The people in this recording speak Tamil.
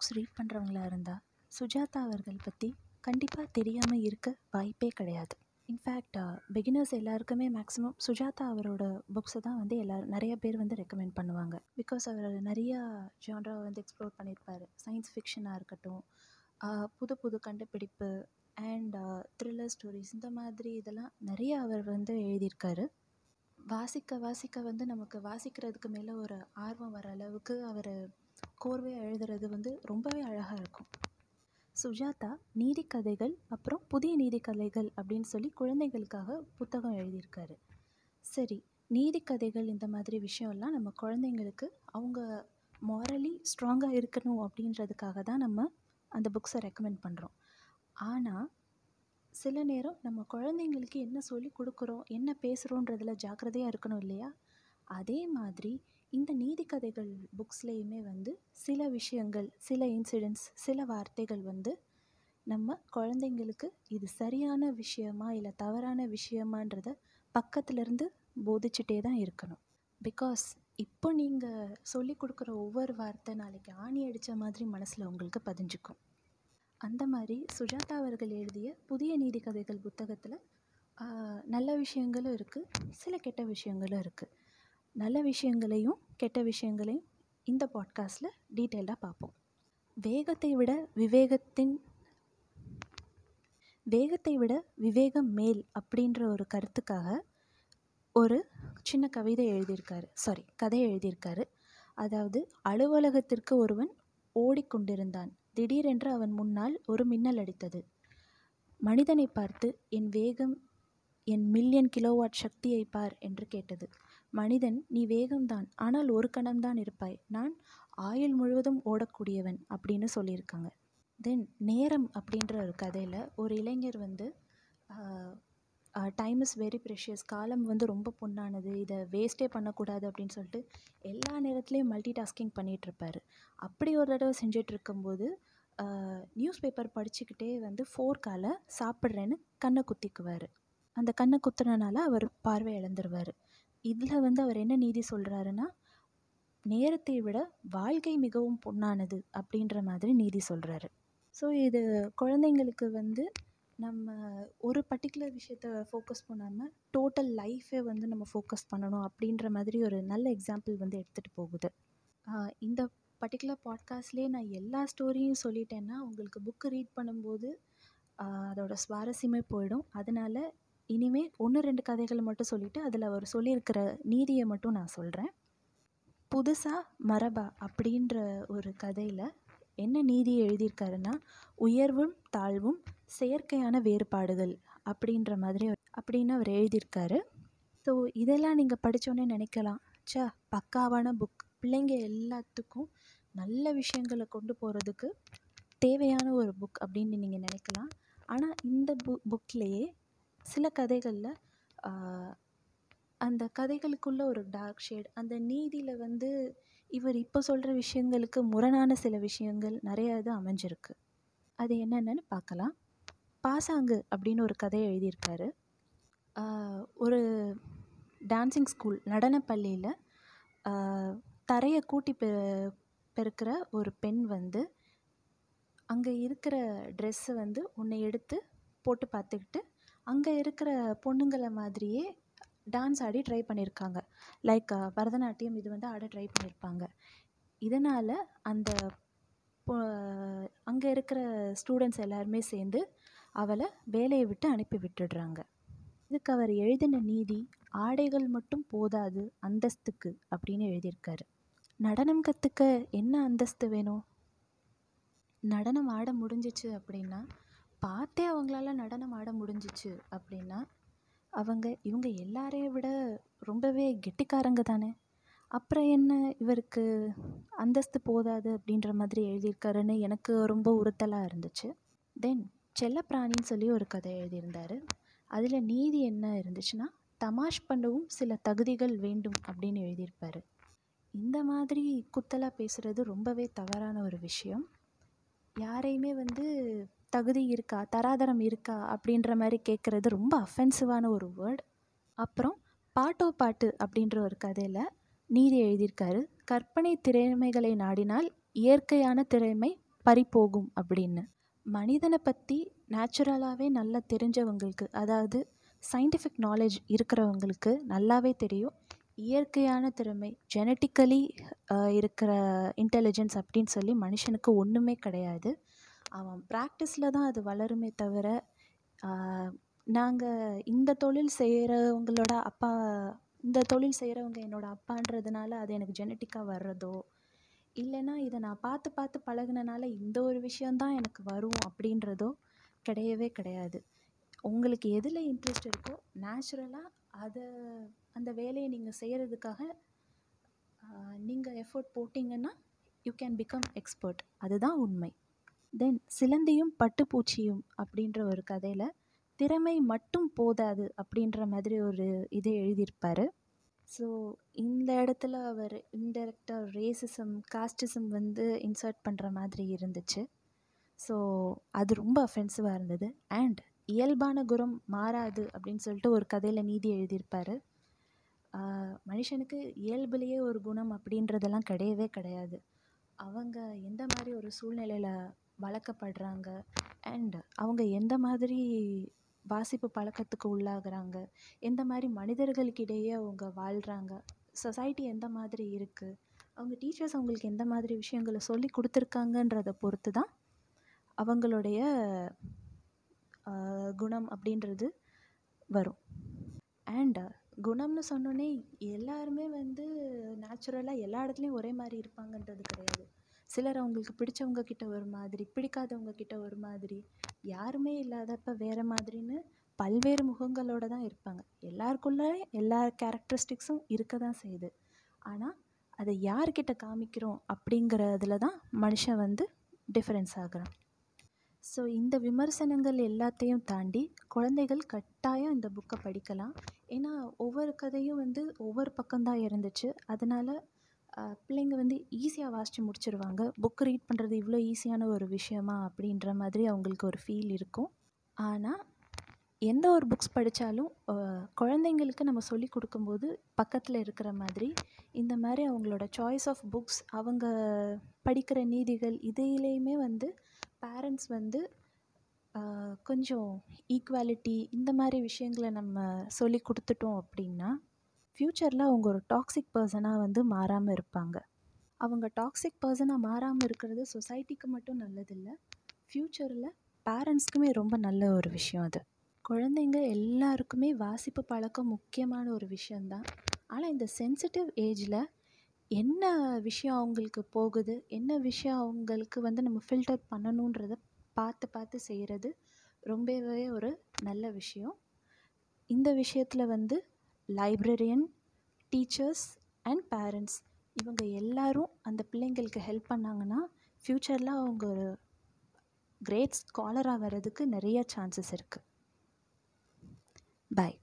புக்ஸ் ரீட் பண்ணுறவங்களா இருந்தால் சுஜாதா அவர்கள் பற்றி கண்டிப்பாக தெரியாமல் இருக்க வாய்ப்பே கிடையாது. இன்ஃபேக்ட் பிகினர்ஸ் எல்லாருக்குமே மேக்ஸிமம் சுஜாதா அவரோட புக்ஸை தான் வந்து எல்லோரும் நிறைய பேர் வந்து ரெக்கமெண்ட் பண்ணுவாங்க. பிகாஸ் அவர் நிறையா ஜான்ராவை வந்து எக்ஸ்ப்ளோர் பண்ணியிருப்பார் சயின்ஸ் ஃபிக்ஷனாக இருக்கட்டும் புது புது கண்டுபிடிப்பு அண்ட் த்ரில்லர் ஸ்டோரிஸ் இந்த மாதிரி இதெல்லாம் நிறைய அவர் வந்து எழுதியிருக்காரு. வாசிக்க வாசிக்க வந்து நமக்கு வாசிக்கிறதுக்கு மேலே ஒரு ஆர்வம் வர அளவுக்கு அவர் கோர்வையாக எழுதுறது வந்து ரொம்பவே அழகாக இருக்கும். சுஜாதா நீதிக்கதைகள் அப்புறம் புதிய நீதிக்கதைகள் அப்படின்னு சொல்லி குழந்தைகளுக்காக புத்தகம் எழுதியிருக்காரு. சரி நீதிக்கதைகள் இந்த மாதிரி விஷயம்லாம் நம்ம குழந்தைங்களுக்கு அவங்க மாரலி ஸ்ட்ராங்காக இருக்கணும் அப்படின்றதுக்காக தான் நம்ம அந்த புக்ஸை ரெக்கமெண்ட் பண்ணுறோம் ஆனால் சில நேரம் நம்ம குழந்தைங்களுக்கு என்ன சொல்லி கொடுக்குறோம் என்ன பேசுகிறோன்றதில் ஜாக்கிரதையாக இருக்கணும் இல்லையா? அதே மாதிரி இந்த நீதி கதைகள் புக்ஸ்லேயுமே வந்து சில விஷயங்கள் சில இன்சிடென்ட்ஸ் சில வார்த்தைகள் வந்து நம்ம குழந்தைங்களுக்கு இது சரியான விஷயமா இல்லை தவறான விஷயமான்றத பக்கத்துலேருந்து போதிச்சுட்டே தான் இருக்கணும். பிகாஸ் இப்போ நீங்கள் சொல்லி கொடுக்குற ஒவ்வொரு வார்த்தை நாளைக்கு ஆணி அடித்த மாதிரி மனசில் உங்களுக்கு பதிஞ்சுக்கும். அந்த மாதிரி சுஜாதா அவர்கள் எழுதிய புதிய நீதி கதைகள் புத்தகத்தில் நல்ல விஷயங்களும் இருக்குது சில கெட்ட விஷயங்களும் இருக்குது நல்ல விஷயங்களையும் கெட்ட விஷயங்களையும் இந்த பாட்காஸ்ட்டில் டீட்டெயில்டாக பார்ப்போம். வேகத்தை விட விவேகத்தின் வேகத்தை விட விவேகம் மேல் அப்படின்ற ஒரு கருத்துக்காக ஒரு சின்ன கவிதை எழுதியிருக்காரு. சாரி கதை எழுதியிருக்காரு. அதாவது அலுவலகத்திற்கு ஒருவன் ஓடிக்கொண்டிருந்தான் திடீரென்று அவன் முன்னால் ஒரு மின்னல் அடித்தது. மனிதனை பார்த்து என் வேகம் என் மில்லியன் கிலோவாட் சக்தியை பார் என்று கேட்டது. மனிதன் நீ வேகம்தான் ஆனால் ஒரு கணம்தான் இருப்பாய். நான் ஆயுள் முழுவதும் ஓடக்கூடியவன் அப்படின்னு சொல்லியிருக்காங்க. தென் நேரம் அப்படின்ற ஒரு கதையில் ஒரு இளைஞர் வந்து டைம் இஸ் வெரி ப்ரெஷியஸ் காலம் வந்து ரொம்ப பொண்ணானது இதை வேஸ்ட்டே பண்ணக்கூடாது அப்படின்னு சொல்லிட்டு எல்லா நேரத்துலேயும் மல்டி டாஸ்கிங் பண்ணிகிட்ருப்பார். அப்படி ஒரு தடவை செஞ்சிட்ருக்கும்போது நியூஸ் பேப்பர் படிச்சுக்கிட்டே வந்து ஃபோர்க்கால் சாப்பிட்றேன்னு கண்ணை குத்திக்குவார். அந்த கண்ணை குத்துறனால அவர் பார்வை இழந்துருவார். இதில் வந்து அவர் என்ன நீதி சொல்கிறாருன்னா நேரத்தை விட வாழ்க்கை மிகவும் பொன்னானது அப்படின்ற மாதிரி நீதி சொல்கிறாரு ஸோ இது குழந்தைங்களுக்கு வந்து நம்ம ஒரு பர்டிகுலர் விஷயத்த ஃபோக்கஸ் பண்ணாமல் டோட்டல் லைஃபே வந்து நம்ம ஃபோக்கஸ் பண்ணணும் அப்படின்ற மாதிரி ஒரு நல்ல எக்ஸாம்பிள் வந்து எடுத்துகிட்டு போகுது. இந்த பர்டிகுலர் பாட்காஸ்ட்லேயே நான் எல்லா ஸ்டோரியும் சொல்லிட்டேன்னா உங்களுக்கு புக்கு ரீட் பண்ணும்போது அதோட சுவாரஸ்யமே போயிடும். அதனால் இனிமே ஒன்று ரெண்டு கதைகளை மட்டும் சொல்லிவிட்டு அதில் அவர் சொல்லியிருக்கிற நீதியை மட்டும் நான் சொல்கிறேன் புதுசாக மரபா அப்படின்ற ஒரு கதையில் என்ன நீதி எழுதியிருக்காருன்னா உயர்வும் தாழ்வும் செயற்கையான வேறுபாடுகள் அப்படின்ற மாதிரி அப்படின்னு அவர் எழுதியிருக்காரு. ஸோ இதெல்லாம் நீங்கள் படித்தோன்னே நினைக்கலாம். சா பக்காவான புக் பிள்ளைங்க எல்லாத்துக்கும் நல்ல விஷயங்களை கொண்டு போகிறதுக்கு தேவையான ஒரு புக் அப்படின்னு நீங்கள் நினைக்கலாம். ஆனால் இந்த பு புக்லேயே சில கதைகளில் அந்த கதைகளுக்குள்ள ஒரு டார்க் ஷேட் அந்த நீதியில் வந்து இவர் இப்போ சொல்கிற விஷயங்களுக்கு முரணான சில விஷயங்கள் நிறையா இது அமைஞ்சிருக்கு. அது என்னென்னு பார்க்கலாம். பாசாங்கு அப்படின்னு ஒரு கதையை எழுதியிருக்காரு. ஒரு டான்ஸிங் ஸ்கூல் நடனப்பள்ளியில் தரையை கூட்டி பெ பெருக்கிற ஒரு பெண் வந்து அங்கே இருக்கிற ட்ரெஸ்ஸை வந்து ஒன்று எடுத்து போட்டு பார்த்துக்கிட்டு அங்கே இருக்கிற பொண்ணுங்களை மாதிரியே டான்ஸ் ஆடி ட்ரை பண்ணியிருக்காங்க லைக் பரதநாட்டியம் இது வந்து ஆட ட்ரை பண்ணியிருப்பாங்க இதனால் அந்த அங்கே இருக்கிற ஸ்டூடெண்ட்ஸ் எல்லாருமே சேர்ந்து அவளை வேலையை விட்டு அனுப்பி விட்டுடுறாங்க. இதுக்கு அவர் எழுதின நீதி ஆடைகள் மட்டும் போதாது அந்தஸ்துக்கு அப்படின்னு எழுதியிருக்காரு. நடனம் கற்றுக்க என்ன அந்தஸ்து வேணும்? நடனம் ஆட முடிஞ்சிச்சு அப்படின்னா பார்த்தே அவங்களால நடனம் ஆட முடிஞ்சிச்சு அப்படின்னா அவங்க இவங்க எல்லாரையும் விட ரொம்பவே கெட்டிக்காரங்க தானே? அப்புறம் என்ன இவருக்கு அந்தஸ்து போதாது அப்படின்ற மாதிரி எழுதியிருக்காருன்னு எனக்கு ரொம்ப உறுத்தலாக இருந்துச்சு. தென் செல்லப்பிராணின்னு சொல்லி ஒரு கதை எழுதியிருந்தார். அதில் நீதி என்ன இருந்துச்சுன்னா தமாஷ் பண்ணவும் சில தகுதிகள் வேண்டும் அப்படின்னு எழுதியிருப்பார். இந்த மாதிரி குத்தலாக பேசுகிறது ரொம்பவே தவறான ஒரு விஷயம். யாரையுமே வந்து தகுதி இருக்கா? தராதரம் இருக்கா? அப்படின்ற மாதிரி கேட்குறது ரொம்ப அஃபென்சிவான ஒரு வேர்ட் அப்புறம் பாட்டோ பாட்டு அப்படின்ற ஒரு கதையில் நீதி எழுதியிருக்காரு. கற்பனை திறமைகளை நாடினால் இயற்கையான திறமை பறிபோகும் அப்படின்னு. மனிதனை பற்றி நேச்சுரலாகவே நல்லா தெரிஞ்சவங்களுக்கு அதாவது சயின்டிஃபிக் நாலேஜ் இருக்கிறவங்களுக்கு நல்லாவே தெரியும். இயற்கையான திறமை ஜெனட்டிக்கலி இருக்கிற இன்டெலிஜென்ஸ் அப்படின்னு சொல்லி மனுஷனுக்கு ஒன்றுமே கிடையாது. அவன் ப்ராக்டிஸில் தான் அது வளருமே தவிர நாங்கள் இந்த தொழில் செய்கிறவங்களோட அப்பா இந்த தொழில் செய்கிறவங்க என்னோடய அப்பான்றதுனால அது எனக்கு ஜெனட்டிக்காக வர்றதோ இல்லைன்னா இதை நான் பார்த்து பார்த்து பழகுனனால இந்த ஒரு விஷயந்தான் எனக்கு வரும் அப்படின்றதோ கிடையவே கிடையாது. உங்களுக்கு எதில் இன்ட்ரெஸ்ட் இருக்கோ நேச்சுரலாக அதை அந்த வேலையை நீங்கள் செய்கிறதுக்காக நீங்கள் எஃபோர்ட் போட்டிங்கன்னா யூ கேன் பிகம் எக்ஸ்பர்ட் அதுதான் உண்மை. தென் சிலந்தியும் பட்டுப்பூச்சியும் அப்படின்ற ஒரு கதையில் திறமை மட்டும் போதாது அப்படின்ற மாதிரி ஒரு இதை எழுதியிருப்பார். ஸோ இந்த இடத்துல அவர் இன்டெரக்டாக ரேசிசம் காஸ்டிசம் வந்து இன்சர்ட் பண்ணுற மாதிரி இருந்துச்சு. ஸோ அது ரொம்ப அஃபென்சிவாக இருந்தது. அண்ட் இயல்பான குணம் மாறாது அப்படின்னு சொல்லிட்டு ஒரு கதையில் நீதி எழுதியிருப்பார். மனுஷனுக்கு இயல்புலேயே ஒரு குணம் அப்படின்றதெல்லாம் கிடையவே கிடையாது. அவங்க எந்த மாதிரி ஒரு சூழ்நிலையில் வளர்க்கப்படுறாங்க. அண்ட் அவங்க எந்த மாதிரி வாசிப்பு பழக்கத்துக்கு உள்ளாகிறாங்க. எந்த மாதிரி மனிதர்களுக்கிடையே அவங்க வாழ்கிறாங்க சொசைட்டி எந்த மாதிரி இருக்குது அவங்க டீச்சர்ஸ் அவங்களுக்கு எந்த மாதிரி விஷயங்களை சொல்லி கொடுத்துருக்காங்கன்றத பொறுத்து தான் அவங்களுடைய குணம் அப்படின்றது வரும். அண்ட் குணம்னு சொன்னோன்னே எல்லாருமே வந்து நேச்சுரலாக எல்லா இடத்துலையும் ஒரே மாதிரி இருப்பாங்கன்றது கிடையாது. சிலர் அவங்களுக்கு பிடிச்சவங்க கிட்ட ஒரு மாதிரி பிடிக்காதவங்க கிட்ட ஒரு மாதிரி யாருமே இல்லாதப்ப வேறு மாதிரின்னு பல்வேறு முகங்களோட தான் இருப்பாங்க. எல்லாருக்குள்ளே எல்லா கேரக்டரிஸ்டிக்ஸும் இருக்க தான் செய்யுது. ஆனால் அதை யார்கிட்ட காமிக்கிறோம் அப்படிங்கிறதுல தான் மனுஷன் வந்து டிஃப்ரென்ஸ் ஆகிறான். ஸோ இந்த விமர்சனங்கள் எல்லாத்தையும் தாண்டி குழந்தைகள் கட்டாயம் இந்த புக்கை படிக்கலாம். ஏன்னா ஒவ்வொரு கதையும் வந்து ஒவ்வொரு பக்கம்தான் இருந்துச்சு. அதனால் பிள்ளைங்க வந்து ஈஸியாக வாசித்து முடிச்சிருவாங்க. புக் ரீட் பண்ணுறது இவ்வளோ ஈஸியான ஒரு விஷயமா அப்படின்ற மாதிரி அவங்களுக்கு ஒரு ஃபீல் இருக்கும். ஆனால் எந்த ஒரு புக்ஸ் படித்தாலும் குழந்தைங்களுக்கு நம்ம சொல்லி கொடுக்கும்போது பக்கத்தில் இருக்கிற மாதிரி இந்த மாதிரி அவங்களோட சாய்ஸ் ஆஃப் புக்ஸ் அவங்க படிக்கிற நீதிகள் இதிலையுமே வந்து பேரண்ட்ஸ் வந்து கொஞ்சம் ஈக்குவாலிட்டி இந்த மாதிரி விஷயங்களை நம்ம சொல்லி கொடுத்துட்டோம் அப்படின்னா ஃப்யூச்சரில் அவங்க ஒரு டாக்ஸிக் பர்சனாக வந்து மாறாமல் இருப்பாங்க. அவங்க டாக்ஸிக் பர்சனாக மாறாமல் இருக்கிறது சொசைட்டிக்கு மட்டும் நல்லதில்லை. ஃப்யூச்சரில் பேரண்ட்ஸ்க்குமே ரொம்ப நல்ல ஒரு விஷயம் அது. குழந்தைங்க எல்லாருக்குமே வாசிப்பு பழக்கம் முக்கியமான ஒரு விஷயந்தான் ஆனால் இந்த சென்சிட்டிவ் ஏஜில் என்ன விஷயம் அவங்களுக்கு போகுது? என்ன விஷயம் அவங்களுக்கு வந்து நம்ம ஃபில்டர் பண்ணணுன்றத பார்த்து பார்த்து செய்கிறது ரொம்பவே ஒரு நல்ல விஷயம். இந்த விஷயத்தில் வந்து லைப்ரரியன் டீச்சர்ஸ் அண்ட் பேரண்ட்ஸ் இவங்க எல்லாரும் அந்த பிள்ளைங்களுக்கு ஹெல்ப் பண்ணாங்கன்னா ஃப்யூச்சரில் அவங்க ஒரு கிரேட் ஸ்காலராக வர்றதுக்கு நிறைய சான்சஸ் இருக்குது பாய்